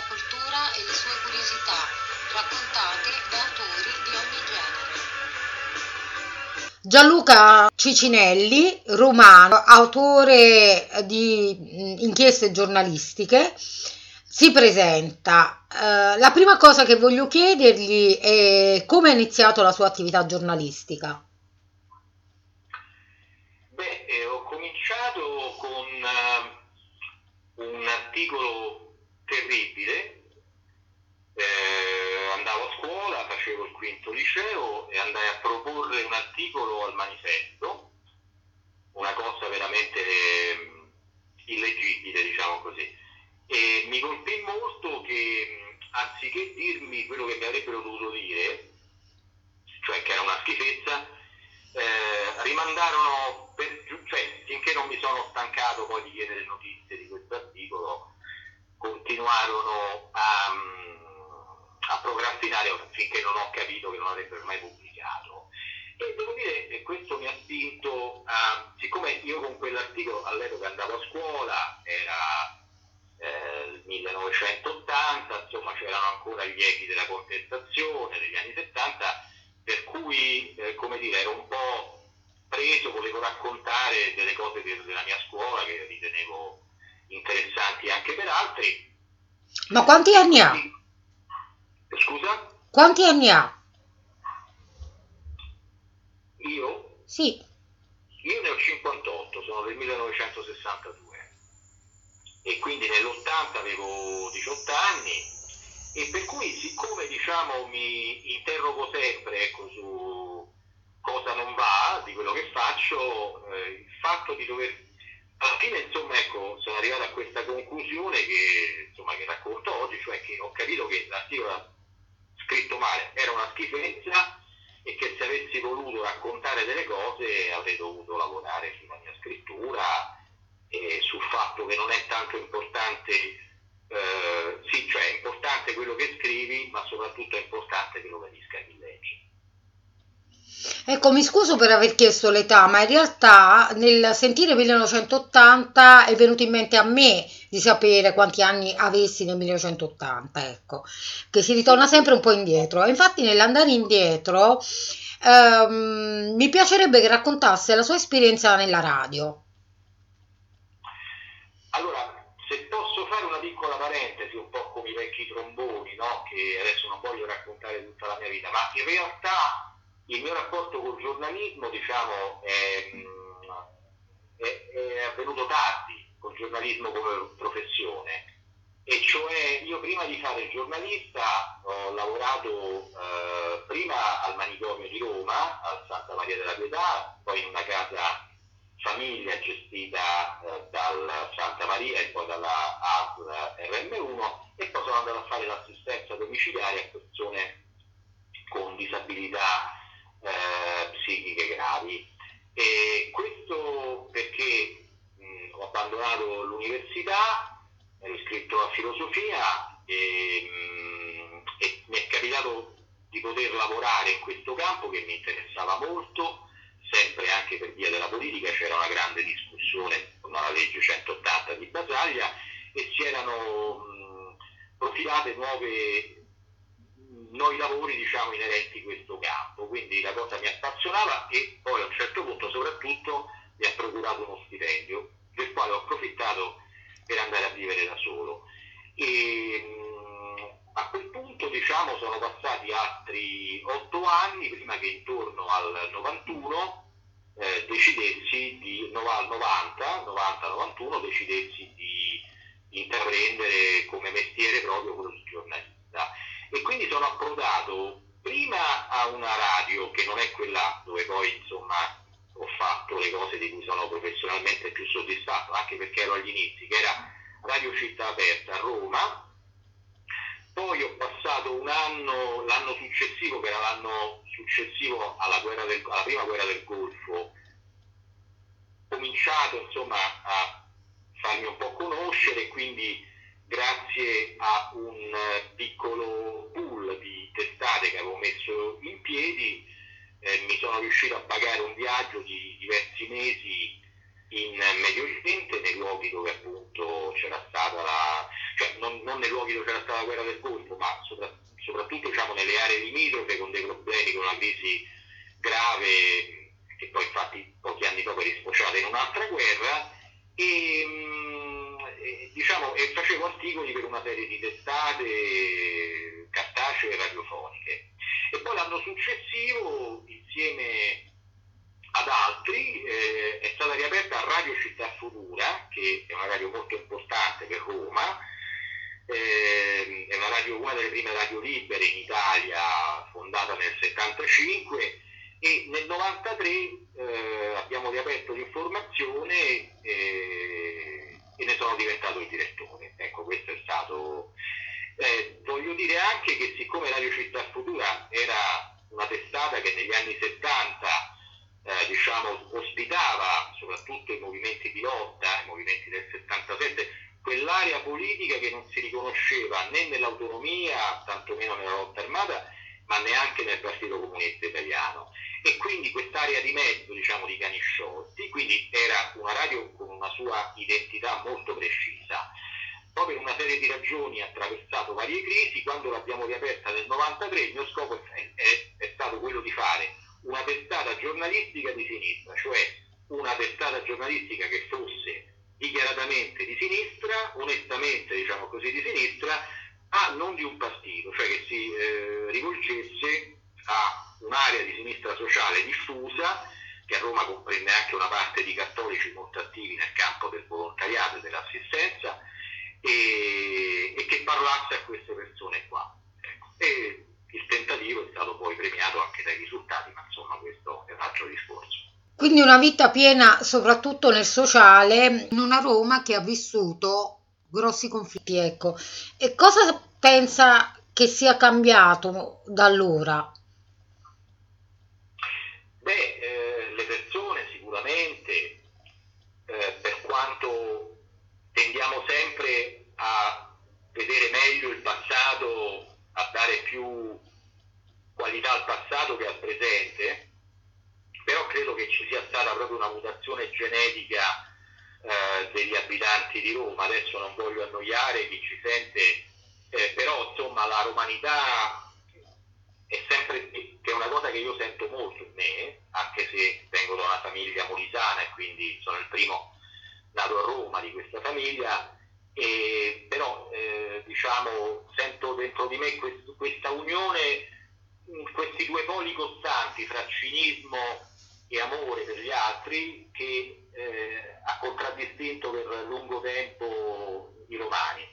sulla cultura e le sue curiosità, raccontate da autori di ogni genere. Gianluca Cicinelli, romano, autore di inchieste giornalistiche, si presenta. Uh, la prima cosa che voglio chiedergli è come ha iniziato la sua attività giornalistica. Beh, eh, ho cominciato con uh, un articolo terribile. Eh, andavo a scuola, facevo il quinto liceo e andai a proporre un articolo al manifesto, una cosa veramente eh, illeggibile, diciamo così e mi colpì molto che anziché dirmi quello che mi avrebbero dovuto dire, cioè che era una schifezza, eh, rimandarono, per, cioè finché non mi sono stancato poi di chiedere notizie continuarono a, a procrastinare finché non ho capito che non avrebbero mai pubblicato. E devo dire che questo mi ha spinto a, siccome io con quell'articolo all'epoca andavo a scuola, era eh, 1980, insomma c'erano ancora gli echi della contestazione degli anni 70, per cui eh, come dire, ero un po' preso, volevo raccontare delle cose della mia scuola che ritenevo interessanti anche per altri. Ma quanti anni ha? Scusa? Quanti anni ha? Io? Sì. Io ne ho 58, sono del 1962 e quindi nell'80 avevo 18 anni e per cui siccome diciamo mi interrogo sempre ecco, su cosa non va di quello che faccio, eh, il fatto di dover alla fine insomma ecco sono arrivato a questa conclusione che, insomma, che racconto oggi, cioè che ho capito che l'articolo scritto male era una schifezza e che se avessi voluto raccontare delle cose avrei dovuto lavorare sulla mia scrittura eh, sul fatto che non è tanto importante, eh, sì, cioè è importante quello che scrivi, ma soprattutto è importante che lo capisca chi legge. Ecco, mi scuso per aver chiesto l'età, ma in realtà nel sentire 1980 è venuto in mente a me di sapere quanti anni avessi nel 1980, ecco, che si ritorna sempre un po' indietro. Infatti nell'andare indietro ehm, mi piacerebbe che raccontasse la sua esperienza nella radio. Allora, se posso fare una piccola parentesi, un po' come i vecchi tromboni, no? che adesso non voglio raccontare tutta la mia vita, ma in realtà il mio rapporto col giornalismo, diciamo, è, è, è avvenuto tardi, col giornalismo come professione. E cioè io prima di fare giornalista ho lavorato eh, prima al manicomio di Roma, al Santa Maria della Pietà, poi in una casa famiglia gestita eh, dal Santa Maria e poi dalla ASL RM1 e poi sono andato a fare l'assistenza domiciliare a persone con disabilità eh, psichiche gravi. E questo perché mh, ho abbandonato l'università, ero iscritto a filosofia e, mh, e mi è capitato di poter lavorare in questo campo che mi interessava molto sempre anche per via della politica c'era una grande discussione con la legge 180 di Basaglia e si erano mh, profilate nuove, nuovi lavori diciamo, inerenti a questo campo, quindi la cosa mi appassionava e poi a un certo punto soprattutto mi ha procurato uno stipendio del quale ho approfittato per andare a vivere da solo. E, mh, a quel punto diciamo, sono passati altri otto anni prima che intorno al 91 eh, decidessi di, al 90, 90-91 decidessi di intraprendere come mestiere proprio quello di giornalista. E quindi sono approdato prima a una radio che non è quella dove poi insomma ho fatto le cose di cui sono professionalmente più soddisfatto, anche perché ero agli inizi, che era Radio Città Aperta a Roma, poi ho passato un anno, l'anno successivo, che era l'anno successivo alla, del, alla prima guerra del Golfo, ho cominciato insomma a farmi un po' conoscere, quindi grazie a un piccolo pool di testate che avevo messo in piedi eh, mi sono riuscito a pagare un viaggio di diversi mesi in Medio Oriente, nei luoghi dove appunto c'era stata la... cioè non, non nei luoghi dove c'era stata la guerra del Golfo, ma sopra, soprattutto diciamo, nelle aree limitrofe con dei problemi, con una crisi grave che poi infatti pochi anni dopo è risfociata in un'altra guerra. E, mm, diciamo, e facevo articoli per una serie di testate cartacee e radiofoniche. E poi l'anno successivo, insieme ad altri, eh, è stata riaperta Radio Città Futura, che è una radio molto importante per Roma, eh, è una, radio, una delle prime radio libere in Italia, fondata nel 75 e nel 93 eh, abbiamo riaperto l'informazione eh, sono diventato il direttore. Ecco, questo è stato... Eh, voglio dire anche che siccome Radio Città Futura era una testata che negli anni 70 eh, diciamo, ospitava soprattutto i movimenti di lotta, i movimenti del 77, quell'area politica che non si riconosceva né nell'autonomia, tantomeno nella lotta armata, ma neanche nel Partito Comunista Italiano. E quindi quest'area di mezzo, diciamo, di Canisciotti, quindi era una radio una sua identità molto precisa. Poi per una serie di ragioni ha attraversato varie crisi, quando l'abbiamo riaperta nel 93 il mio scopo è, è, è stato quello di fare una testata giornalistica di sinistra, cioè una testata giornalistica che fosse dichiaratamente di sinistra, onestamente diciamo così di sinistra, ma non di un partito, cioè che si eh, rivolgesse a un'area di sinistra sociale diffusa, che a Roma comprende anche una parte di cattolici molto attivi nel campo del volontariato e dell'assistenza, e, e che parlasse a queste persone qua. Ecco. E il tentativo è stato poi premiato anche dai risultati, ma insomma questo è un altro discorso. Quindi una vita piena soprattutto nel sociale, in una Roma che ha vissuto grossi conflitti, ecco. E cosa pensa che sia cambiato da allora? Beh, eh, le persone sicuramente, eh, per quanto tendiamo sempre a vedere meglio il passato, a dare più qualità al passato che al presente, però credo che ci sia stata proprio una mutazione genetica eh, degli abitanti di Roma. Adesso non voglio annoiare chi ci sente, eh, però insomma la romanità è sempre che è una cosa che io sento molto in me, anche se vengo da una famiglia molisana e quindi sono il primo nato a Roma di questa famiglia, e, però eh, diciamo sento dentro di me quest- questa unione, questi due poli costanti fra cinismo e amore per gli altri che eh, ha contraddistinto per lungo tempo i romani.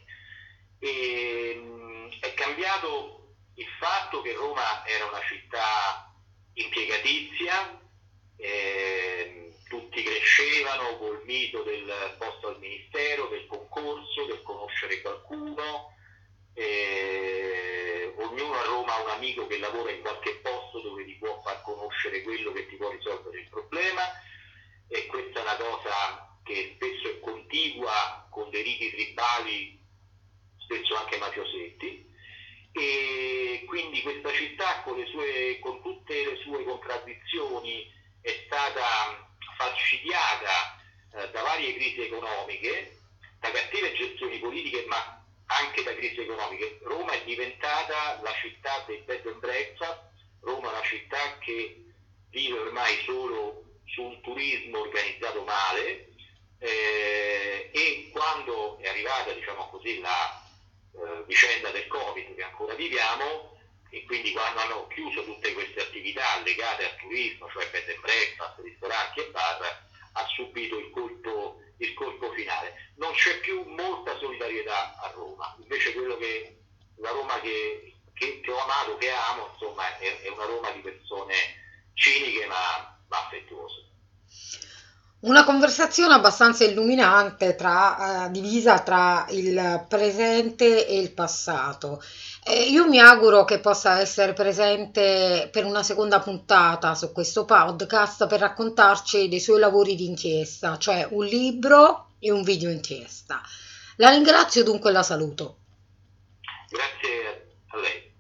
E, mh, è cambiato il fatto che Roma era una città impiegatizia, eh, tutti crescevano col mito del posto al ministero, del conoscere qualcuno, eh, ognuno a Roma ha un amico che lavora in qualche posto dove ti può far conoscere quello che ti può risolvere il problema e questa è una cosa che spesso è contigua con dei riti tribali, spesso anche mafiosetti, e quindi questa città con, sue, con tutte le sue contraddizioni è stata falcidiata eh, da varie crisi economiche, da cattive gestioni politiche, ma anche da crisi economiche. Roma è diventata la città dei bed and breakfast, Roma è una città che vive ormai solo su un turismo organizzato male eh, e quando è arrivata diciamo così, la eh, vicenda del Covid che ancora viviamo e quindi quando hanno chiuso tutte queste attività legate al turismo, cioè bed and breakfast, ristoranti e bar, ha subito il colpo, il colpo finale. Non c'è più molta solidarietà a Roma, invece quello che la Roma che, che, che ho amato, che amo, insomma, è, è, una Roma di persone ciniche ma, ma affettuose. Una conversazione abbastanza illuminante, tra, eh, divisa tra il presente e il passato. Eh, io mi auguro che possa essere presente per una seconda puntata su questo podcast per raccontarci dei suoi lavori di inchiesta, cioè un libro e un video inchiesta. La ringrazio dunque e la saluto. Grazie a lei.